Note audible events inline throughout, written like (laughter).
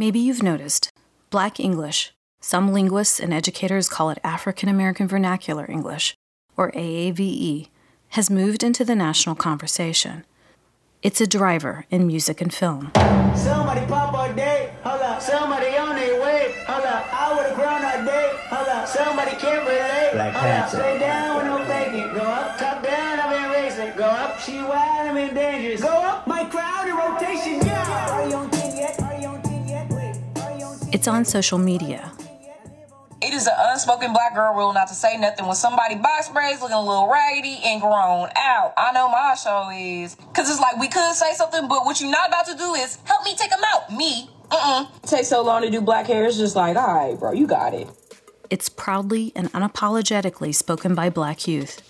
Maybe you've noticed Black English, some linguists and educators call it African American Vernacular English, or AAVE, has moved into the national conversation. It's a driver in music and film. Somebody pop our day, hold up. Somebody on their way, hold up. I would've grown our day, hold up. Somebody can't relate, Black hold up. Panther. Stay down with no faking. Go up, top down, I'm in racing. Go up, she wild, I'm in dangerous. Go up, my crowd in rotation, It's on social media. It is an unspoken black girl rule not to say nothing when somebody box braids looking a little raggedy and grown out. I know my show is. Cause it's like we could say something, but what you're not about to do is help me take them out. Me. Uh-uh. Take so long to do black hair, it's just like, all right, bro, you got it. It's proudly and unapologetically spoken by black youth,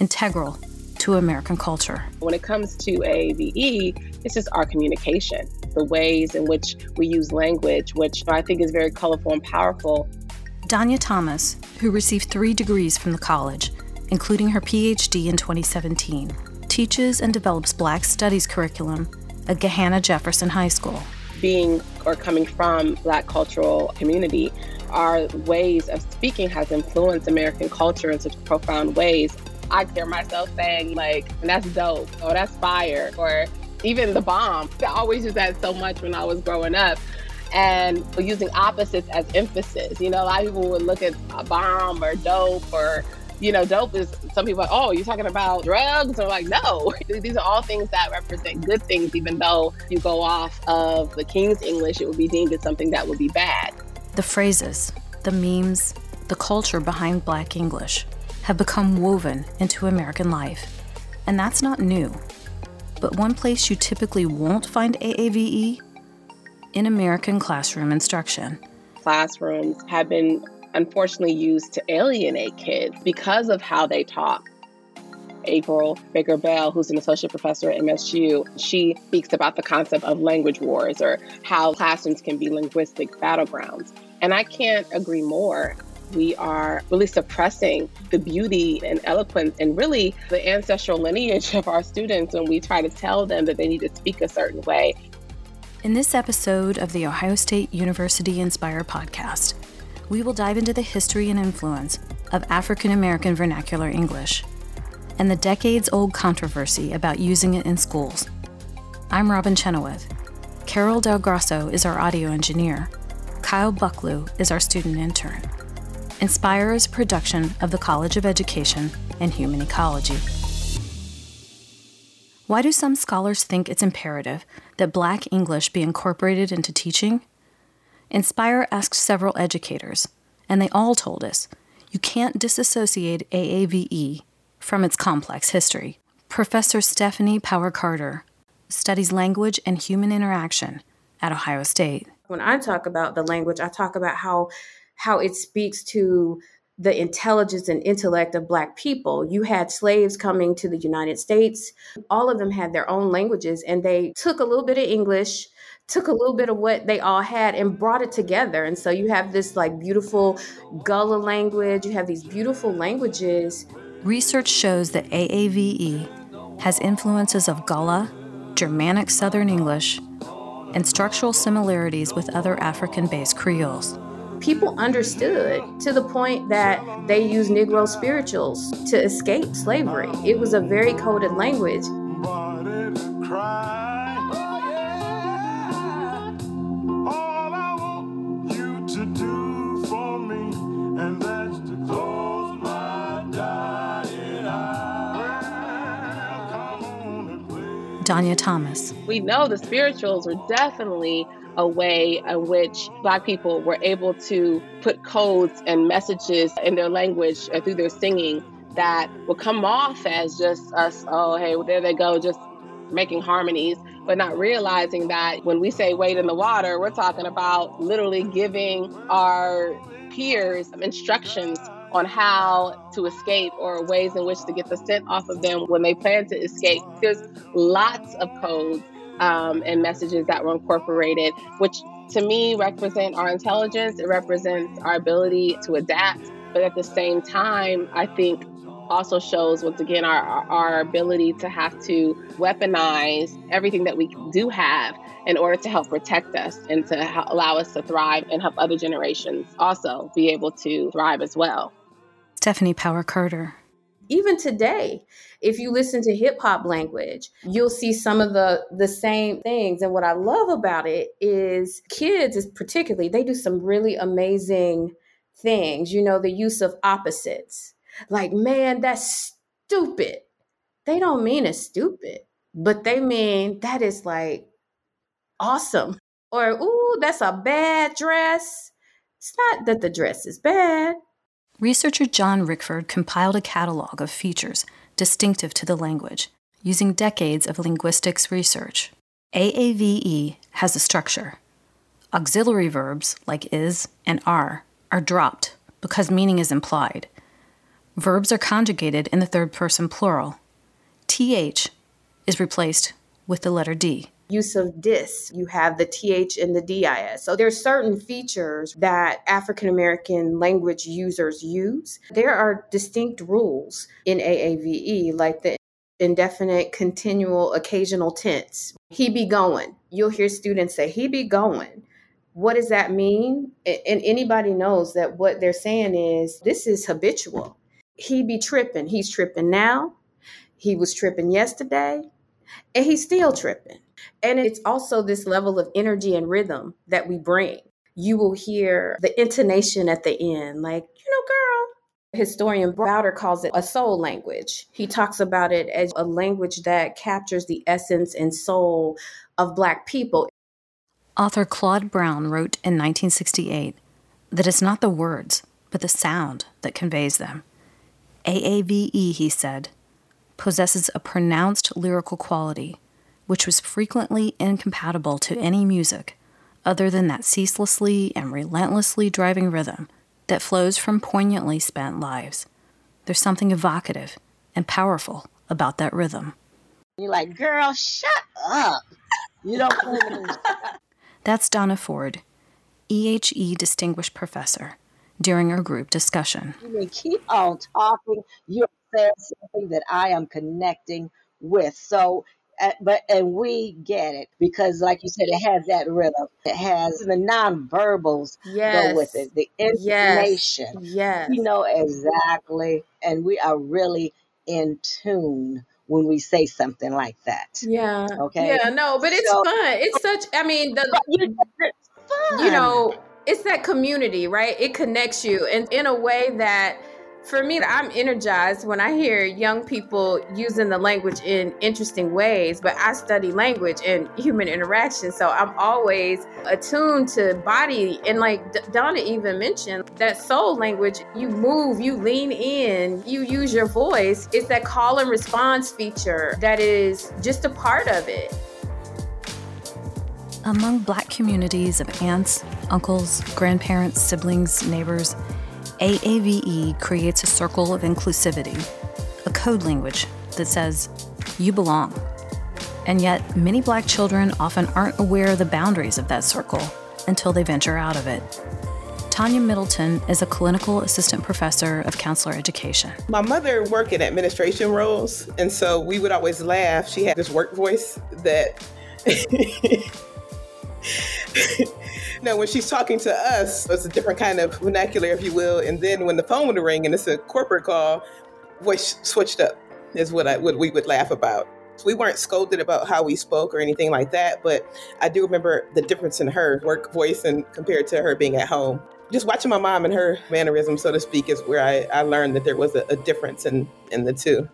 integral to American culture. When it comes to AAVE, it's just our communication, the ways in which we use language, which I think is very colorful and powerful. Danya Thomas, who received three degrees from the college, including her PhD in 2017, teaches and develops Black Studies curriculum at Gahanna Jefferson High School. Being or coming from Black cultural community, our ways of speaking has influenced American culture in such profound ways. I hear myself saying like, "That's dope," or "That's fire," or even the bomb. (laughs) I always used that so much when I was growing up. And using opposites as emphasis. You know, a lot of people would look at a bomb or dope or you know, dope is some people are, oh, you're talking about drugs? Or like, no, (laughs) these are all things that represent good things, even though you go off of the King's English, it would be deemed as something that would be bad. The phrases, the memes, the culture behind Black English have become woven into American life. And that's not new. But one place you typically won't find AAVE in American classroom instruction. Classrooms have been unfortunately used to alienate kids because of how they talk. April Baker Bell, who's an associate professor at MSU, she speaks about the concept of language wars or how classrooms can be linguistic battlegrounds. And I can't agree more. We are really suppressing the beauty and eloquence and really the ancestral lineage of our students when we try to tell them that they need to speak a certain way. In this episode of the Ohio State University Inspire podcast, we will dive into the history and influence of African American vernacular English and the decades old controversy about using it in schools. I'm Robin Chenoweth. Carol Del Grasso is our audio engineer. Kyle Bucklew is our student intern. Inspire is production of the College of Education and Human Ecology. Why do some scholars think it's imperative that Black English be incorporated into teaching? Inspire asked several educators, and they all told us you can't disassociate AAVE from its complex history. Professor Stephanie Power Carter studies language and human interaction at Ohio State. When I talk about the language, I talk about how how it speaks to the intelligence and intellect of black people. You had slaves coming to the United States. All of them had their own languages and they took a little bit of English, took a little bit of what they all had and brought it together. And so you have this like beautiful Gullah language, you have these beautiful languages. Research shows that AAVE has influences of Gullah, Germanic Southern English, and structural similarities with other African based Creoles. People understood to the point that they used Negro spirituals to escape slavery. It was a very coded language. Danya Thomas. We know the spirituals were definitely a way in which Black people were able to put codes and messages in their language through their singing that would come off as just us, oh, hey, well, there they go, just making harmonies, but not realizing that when we say wade in the water, we're talking about literally giving our peers instructions on how to escape or ways in which to get the scent off of them when they plan to escape. There's lots of codes um, and messages that were incorporated, which to me represent our intelligence. It represents our ability to adapt. But at the same time, I think also shows once again our, our ability to have to weaponize everything that we do have in order to help protect us and to allow us to thrive and help other generations also be able to thrive as well. Stephanie Power Carter. Even today, if you listen to hip hop language, you'll see some of the the same things. And what I love about it is kids is particularly they do some really amazing things. You know, the use of opposites. Like, man, that's stupid. They don't mean it's stupid, but they mean that is like awesome. Or, ooh, that's a bad dress. It's not that the dress is bad. Researcher John Rickford compiled a catalog of features distinctive to the language using decades of linguistics research. AAVE has a structure. Auxiliary verbs like is and are are dropped because meaning is implied. Verbs are conjugated in the third person plural. TH is replaced with the letter D use of dis, you have the th and the dis. So there's certain features that African American language users use. There are distinct rules in AAVE, like the indefinite continual occasional tense. He be going. You'll hear students say, he be going. What does that mean? And anybody knows that what they're saying is this is habitual. He be tripping. He's tripping now. He was tripping yesterday. And he's still tripping. And it's also this level of energy and rhythm that we bring. You will hear the intonation at the end, like, you know, girl. Historian Browder calls it a soul language. He talks about it as a language that captures the essence and soul of Black people. Author Claude Brown wrote in 1968 that it's not the words, but the sound that conveys them. AAVE, he said, possesses a pronounced lyrical quality which was frequently incompatible to any music other than that ceaselessly and relentlessly driving rhythm that flows from poignantly spent lives. There's something evocative and powerful about that rhythm. You're like, girl, shut up. You don't That's Donna Ford, EHE Distinguished Professor, during our group discussion. You keep on talking. You're something that I am connecting with. So uh, but and we get it because, like you said, it has that rhythm. It has the nonverbals yes. go with it. The information. Yes. yes. You know exactly, and we are really in tune when we say something like that. Yeah. Okay. Yeah. No, but it's so, fun. It's such. I mean, the. You, you know, it's that community, right? It connects you, and in a way that for me, I'm energized when I hear young people using the language in interesting ways, but I study language and human interaction. So I'm always attuned to body. And like Donna even mentioned, that soul language, you move, you lean in, you use your voice. It's that call and response feature that is just a part of it. Among Black communities of aunts, uncles, grandparents, siblings, neighbors, AAVE creates a circle of inclusivity, a code language that says, you belong. And yet, many black children often aren't aware of the boundaries of that circle until they venture out of it. Tanya Middleton is a clinical assistant professor of counselor education. My mother worked in administration roles, and so we would always laugh. She had this work voice that (laughs) no, when she's talking to us, it's a different kind of vernacular, if you will. And then when the phone would ring and it's a corporate call, voice switched up is what I what we would laugh about. We weren't scolded about how we spoke or anything like that, but I do remember the difference in her work voice and compared to her being at home. Just watching my mom and her mannerisms, so to speak, is where I, I learned that there was a, a difference in, in the two.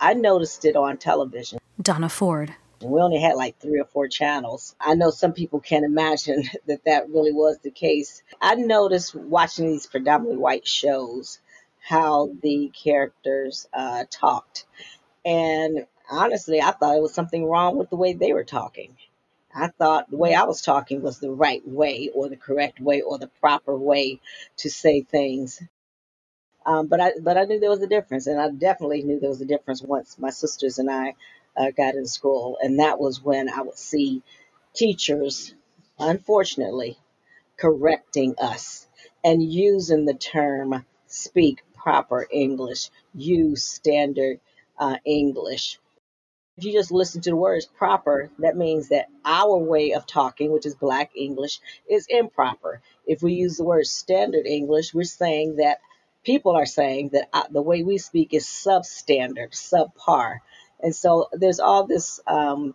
I noticed it on television. Donna Ford, we only had like three or four channels. I know some people can't imagine (laughs) that that really was the case. I noticed watching these predominantly white shows how the characters uh, talked. And honestly, I thought it was something wrong with the way they were talking. I thought the way I was talking was the right way or the correct way or the proper way to say things. Um, but I but I knew there was a difference, and I definitely knew there was a difference once my sisters and I uh, got in school. And that was when I would see teachers, unfortunately, correcting us and using the term speak proper English, use standard uh, English. If you just listen to the words proper, that means that our way of talking, which is Black English, is improper. If we use the word standard English, we're saying that people are saying that uh, the way we speak is substandard, subpar. And so there's all this um,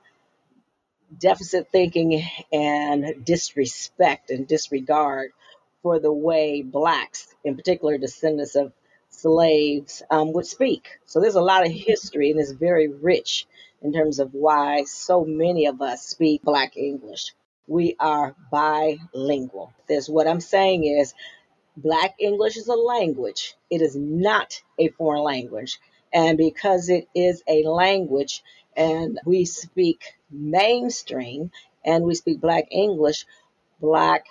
deficit thinking and disrespect and disregard for the way Blacks, in particular descendants of slaves, um, would speak. So there's a lot of history and it's very rich in terms of why so many of us speak Black English. We are bilingual. There's what I'm saying is Black English is a language. It is not a foreign language. And because it is a language and we speak mainstream and we speak Black English, Black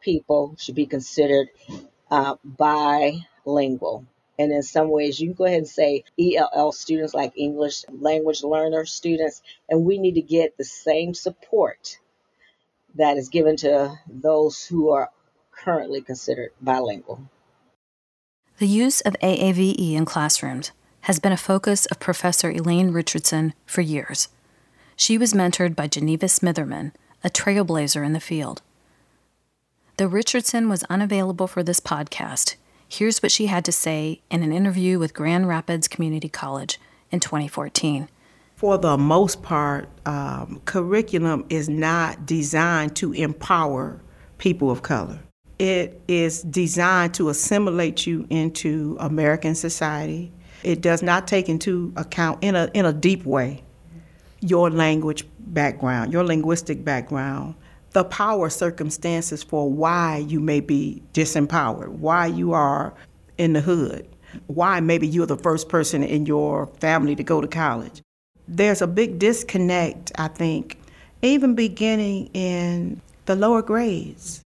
people should be considered uh, bilingual. And in some ways, you can go ahead and say ELL students, like English language learner students, and we need to get the same support that is given to those who are currently considered bilingual. The use of AAVE in classrooms has been a focus of Professor Elaine Richardson for years. She was mentored by Geneva Smitherman, a trailblazer in the field. Though Richardson was unavailable for this podcast, here's what she had to say in an interview with Grand Rapids Community College in 2014. For the most part, um, curriculum is not designed to empower people of color. It is designed to assimilate you into American society. It does not take into account, in a, in a deep way, your language background, your linguistic background, the power circumstances for why you may be disempowered, why you are in the hood, why maybe you're the first person in your family to go to college. There's a big disconnect, I think, even beginning in the lower grades.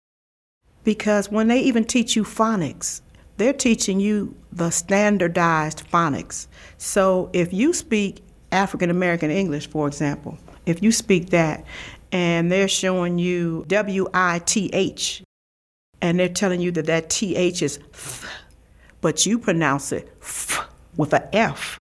Because when they even teach you phonics, they're teaching you the standardized phonics. So if you speak African American English, for example, if you speak that and they're showing you W I T H, and they're telling you that that TH is f, but you pronounce it f with a F.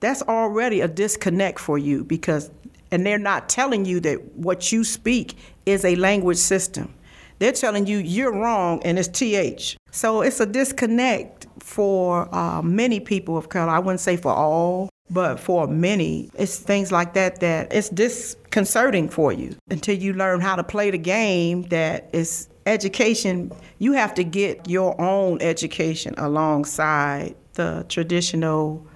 That's already a disconnect for you because, and they're not telling you that what you speak is a language system. They're telling you you're wrong and it's TH. So it's a disconnect for uh, many people of color. I wouldn't say for all, but for many, it's things like that that it's disconcerting for you until you learn how to play the game that is education. You have to get your own education alongside the traditional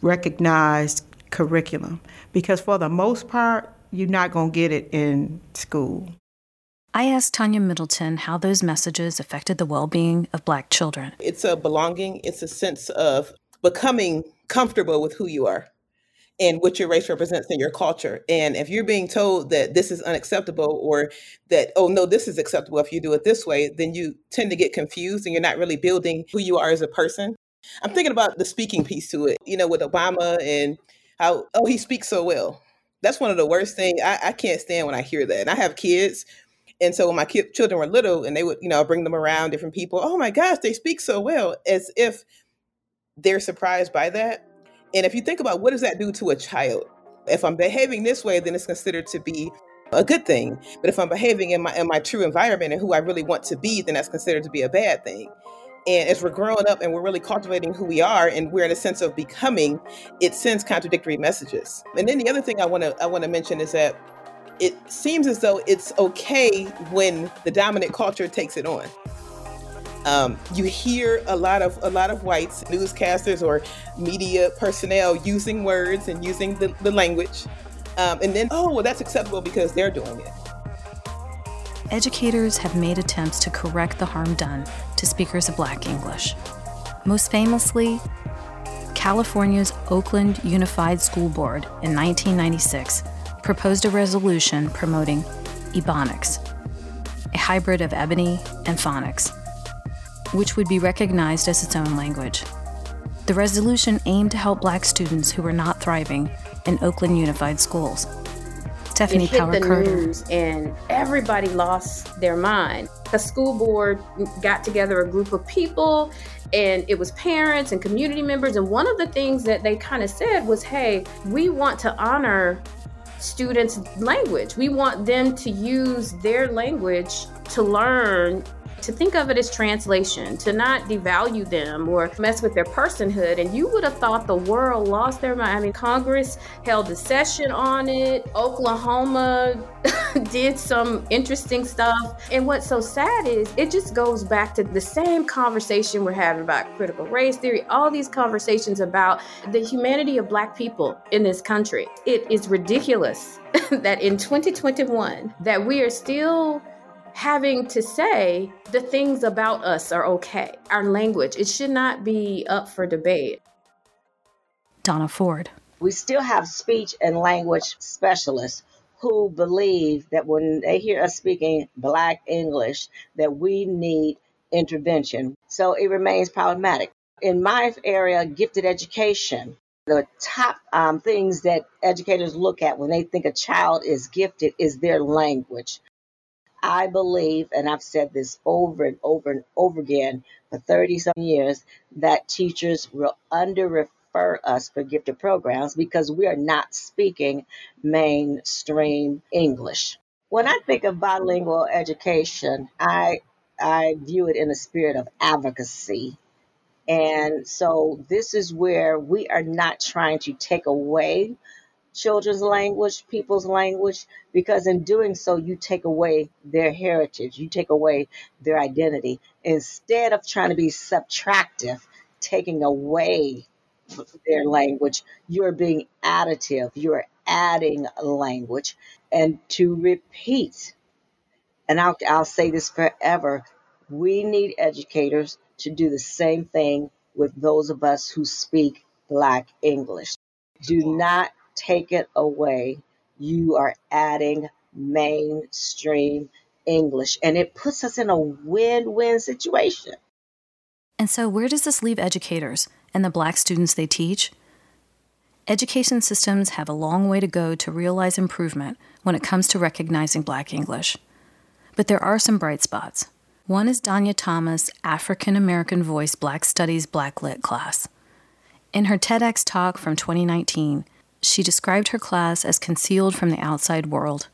recognized curriculum because for the most part, you're not going to get it in school. I asked Tanya Middleton how those messages affected the well being of Black children. It's a belonging, it's a sense of becoming comfortable with who you are and what your race represents in your culture. And if you're being told that this is unacceptable or that, oh no, this is acceptable if you do it this way, then you tend to get confused and you're not really building who you are as a person. I'm thinking about the speaking piece to it, you know, with Obama and how, oh, he speaks so well. That's one of the worst things. I, I can't stand when I hear that. And I have kids. And so when my kid, children were little and they would, you know, bring them around different people, oh my gosh, they speak so well, as if they're surprised by that. And if you think about what does that do to a child? If I'm behaving this way, then it's considered to be a good thing. But if I'm behaving in my in my true environment and who I really want to be, then that's considered to be a bad thing. And as we're growing up and we're really cultivating who we are and we're in a sense of becoming, it sends contradictory messages. And then the other thing I want to I want to mention is that it seems as though it's okay when the dominant culture takes it on. Um, you hear a lot of a lot of whites, newscasters or media personnel using words and using the, the language, um, and then oh well that's acceptable because they're doing it. Educators have made attempts to correct the harm done to speakers of Black English. Most famously, California's Oakland Unified School Board in 1996 proposed a resolution promoting Ebonics, a hybrid of ebony and phonics which would be recognized as its own language. The resolution aimed to help black students who were not thriving in Oakland Unified Schools. Stephanie Power the Carter. news and everybody lost their mind. The school board got together a group of people and it was parents and community members and one of the things that they kind of said was, "Hey, we want to honor students' language. We want them to use their language to learn to think of it as translation, to not devalue them or mess with their personhood. And you would have thought the world lost their mind. I mean, Congress held a session on it, Oklahoma (laughs) did some interesting stuff. And what's so sad is it just goes back to the same conversation we're having about critical race theory, all these conversations about the humanity of Black people in this country. It is ridiculous (laughs) that in 2021 that we are still having to say the things about us are okay. Our language, it should not be up for debate. Donna Ford. We still have speech and language specialists who believe that when they hear us speaking Black English, that we need intervention. So it remains problematic. In my area, gifted education, the top um, things that educators look at when they think a child is gifted is their language. I believe, and I've said this over and over and over again for 30 some years, that teachers will under refer us for gifted programs because we are not speaking mainstream English. When I think of bilingual education, I I view it in a spirit of advocacy. And so this is where we are not trying to take away children's language, people's language, because in doing so, you take away their heritage, you take away their identity. Instead of trying to be subtractive, taking away their language, you're being additive, you're adding language. And to repeat, and I'll, I'll say this forever we need educators to do the same thing with those of us who speak Black English. Do not take it away, you are adding mainstream English. And it puts us in a win win situation. And so, where does this leave educators and the Black students they teach? Education systems have a long way to go to realize improvement when it comes to recognizing Black English. But there are some bright spots. One is Danya Thomas' African American Voice Black Studies Black Lit class. In her TEDx talk from 2019, she described her class as concealed from the outside world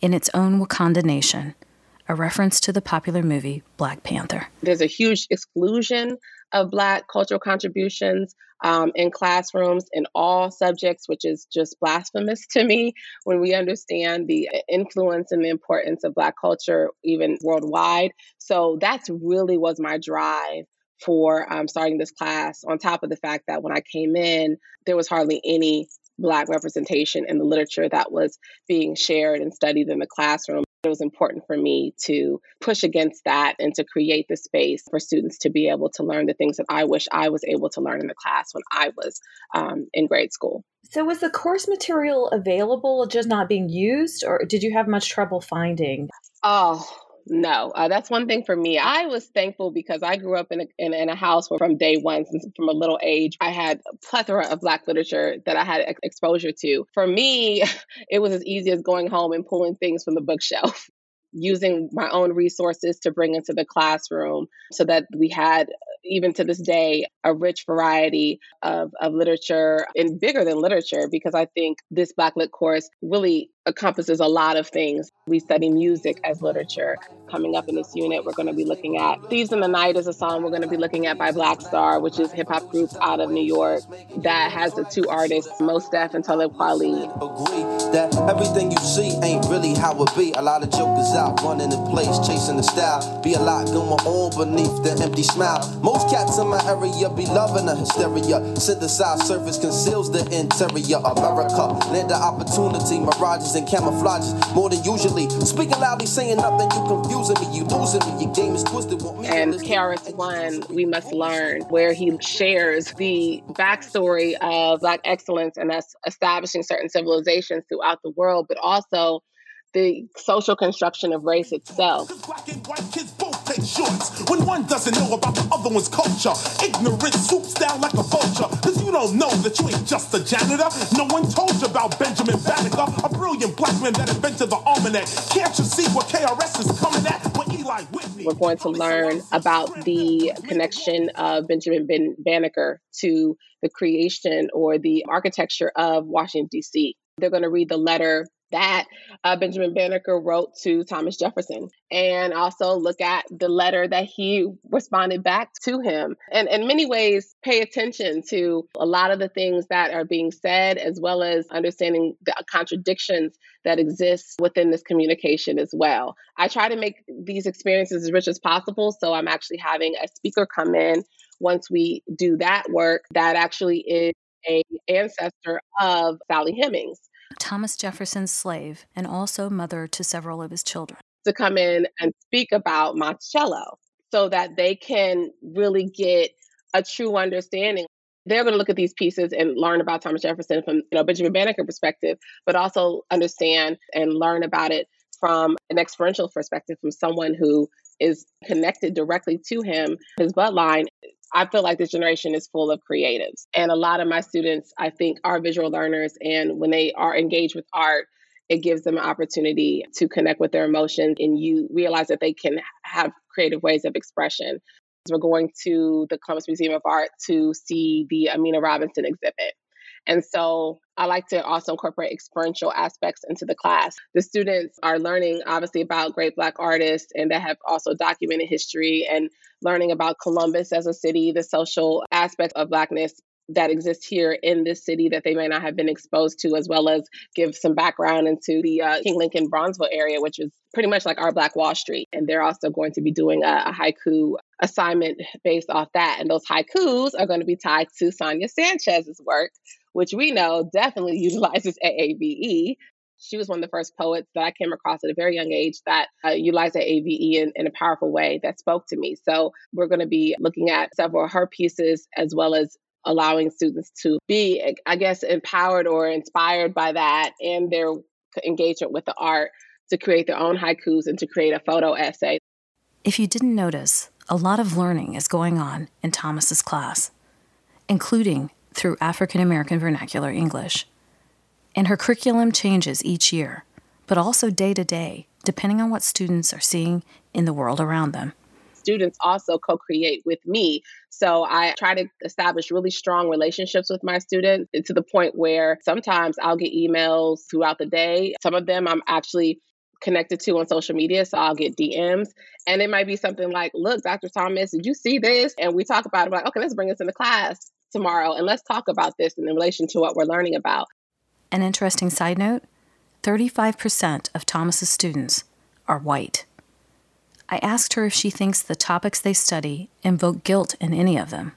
in its own Wakanda nation, a reference to the popular movie Black Panther. There's a huge exclusion of Black cultural contributions um, in classrooms in all subjects, which is just blasphemous (laughs) to me when we understand the influence and the importance of Black culture, even worldwide. So that's really was my drive for um, starting this class, on top of the fact that when I came in, there was hardly any Black representation in the literature that was being shared and studied in the classroom. It was important for me to push against that and to create the space for students to be able to learn the things that I wish I was able to learn in the class when I was um, in grade school. So, was the course material available, just not being used, or did you have much trouble finding? Oh, no, uh, that's one thing for me. I was thankful because I grew up in a, in, in, a house where from day one, since from a little age, I had a plethora of Black literature that I had ex- exposure to. For me, (laughs) it was as easy as going home and pulling things from the bookshelf. (laughs) Using my own resources to bring into the classroom so that we had, even to this day, a rich variety of, of literature and bigger than literature, because I think this Black Lit course really encompasses a lot of things. We study music as literature. Coming up in this unit, we're going to be looking at Thieves in the Night is a song we're going to be looking at by Black Star, which is hip hop group out of New York that has the two artists, Mos Def and Talib Kweli. Agree that everything you see ain't really how it be. A lot of jokers out running in place, chasing the style. Be a lot going on beneath the empty smile. Most cats in my area be loving the hysteria. Synthesized surface conceals the interior. America, land of opportunity, mirages and camouflages more than usually. Speaking loudly, saying nothing, you confusing me, you losing me. Your game is twisted. Want me and KRS One, We Must Learn, where he shares the backstory of Black excellence and us establishing certain civilizations throughout the world, but also the social construction of race itself. When one doesn't know about the other one's culture, ignorance swoops down like a vulture. Cause you don't know that you ain't just a janitor. No one told you about Benjamin Banneker, a brilliant black man that invented the almanac. Can't you see what KRS is coming at? When Eli Whitney. We're going to learn about the connection of Benjamin ben- Banneker to the creation or the architecture of Washington, D.C. They're going to read the letter that uh, Benjamin Banneker wrote to Thomas Jefferson, and also look at the letter that he responded back to him. And in many ways, pay attention to a lot of the things that are being said, as well as understanding the contradictions that exist within this communication as well. I try to make these experiences as rich as possible, so I'm actually having a speaker come in once we do that work that actually is a ancestor of Sally Hemings. Thomas Jefferson's slave and also mother to several of his children. To come in and speak about Monticello so that they can really get a true understanding. They're going to look at these pieces and learn about Thomas Jefferson from you know Benjamin Banneker perspective, but also understand and learn about it from an experiential perspective from someone who is connected directly to him, his bloodline. I feel like this generation is full of creatives. And a lot of my students, I think, are visual learners. And when they are engaged with art, it gives them an opportunity to connect with their emotions and you realize that they can have creative ways of expression. We're going to the Columbus Museum of Art to see the Aminah Robinson exhibit. And so I like to also incorporate experiential aspects into the class. The students are learning obviously about great Black artists and that have also documented history and learning about Columbus as a city, the social aspect of Blackness that exist here in this city that they may not have been exposed to, as well as give some background into the uh, King Lincoln Bronzeville area, which is pretty much like our Black Wall Street. And they're also going to be doing a, a haiku assignment based off that. And those haikus are going to be tied to Sonia Sanchez's work, which we know definitely (laughs) utilizes AAVE. She was one of the first poets that I came across at a very young age that uh, utilized AAVE in, in a powerful way that spoke to me. So we're going to be looking at several of her pieces as well as allowing students to be, I guess, empowered or inspired by that and their engagement with the art to create their own haikus and to create a photo essay. If you didn't notice, a lot of learning is going on in Thomas's class, including through African American Vernacular English. And her curriculum changes each year, but also day to day, depending on what students are seeing in the world around them students also co create with me. So I try to establish really strong relationships with my students to the point where sometimes I'll get emails throughout the day. Some of them I'm actually connected to on social media. So I'll get DMs. And it might be something like, look, Dr. Thomas, did you see this? And we talk about it, like, okay, let's bring this into class tomorrow and let's talk about this in relation to what we're learning about. An interesting side note 35% of Thomas's students are white. I asked her if she thinks the topics they study invoke guilt in any of them.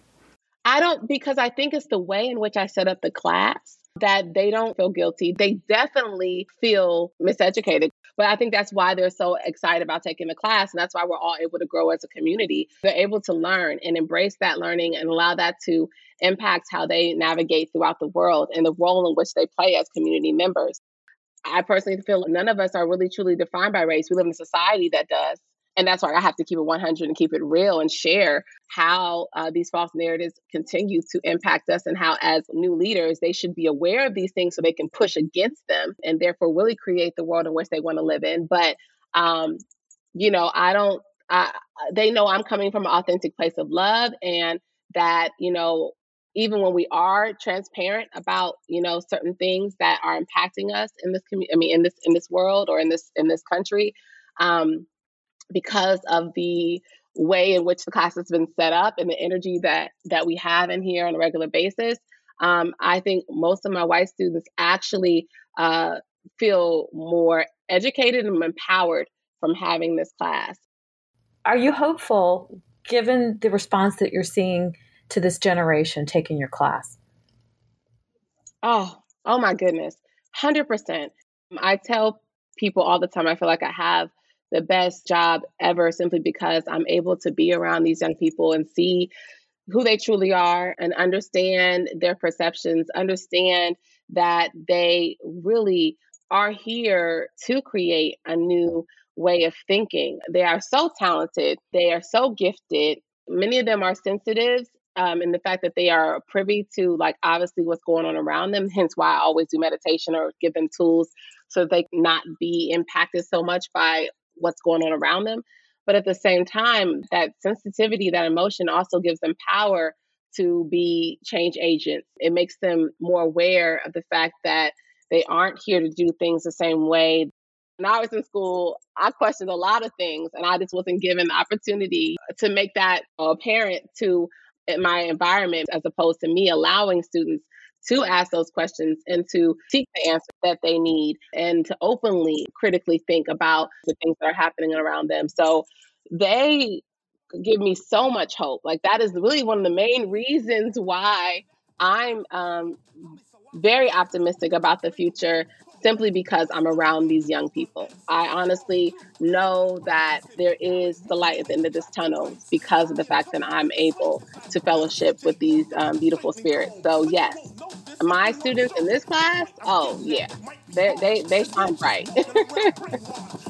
I don't, because I think it's the way in which I set up the class that they don't feel guilty. They definitely feel miseducated. But I think that's why they're so excited about taking the class. And that's why we're all able to grow as a community. They're able to learn and embrace that learning and allow that to impact how they navigate throughout the world and the role in which they play as community members. I personally feel none of us are really truly defined by race. We live in a society that does. And that's why I have to keep it 100 and keep it real and share how uh, these false narratives continue to impact us and how, as new leaders, they should be aware of these things so they can push against them and therefore really create the world in which they want to live in. But, um, you know, I don't, I, they know I'm coming from an authentic place of love and that, you know, even when we are transparent about you know certain things that are impacting us in this community i mean in this in this world or in this in this country um, because of the way in which the class has been set up and the energy that that we have in here on a regular basis um, i think most of my white students actually uh, feel more educated and empowered from having this class. Are you hopeful given the response that you're seeing to this generation taking your class? Oh oh my goodness. 100% i tell people all the time i feel like i have the best job ever simply because I'm able to be around these young people and see who they truly are and understand their perceptions, understand that they really are here to create a new way of thinking. They are so talented, they are so gifted. Many of them are sensitive um, and the fact that they are privy to like obviously what's going on around them hence why i always do meditation or give them tools so they not be impacted so much by what's going on around them but at the same time that sensitivity that emotion also gives them power to be change agents. It makes them more aware of the fact that they aren't here to do things the same way. When I was in school, I questioned a lot of things, and I just wasn't given the opportunity to make that uh, apparent to my environment as opposed to me allowing students to ask those questions and to seek the answer that they need and to openly critically think about the things that are happening around them. So they give me so much hope. Like that is really one of the main reasons why I'm um, very optimistic about the future simply because I'm around these young people. I honestly know that there is the light at the end of this tunnel because of the fact that I'm able to fellowship with these um, beautiful spirits. So, yes, my students in this class, oh, yeah, they, they, they shine bright. (laughs)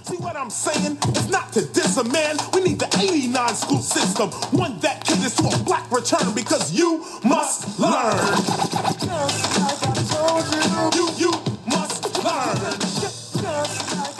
See what I'm saying? It's not to diss a man. We need the 89 school system. One that caters to a black return because you must learn. You, you must Burn.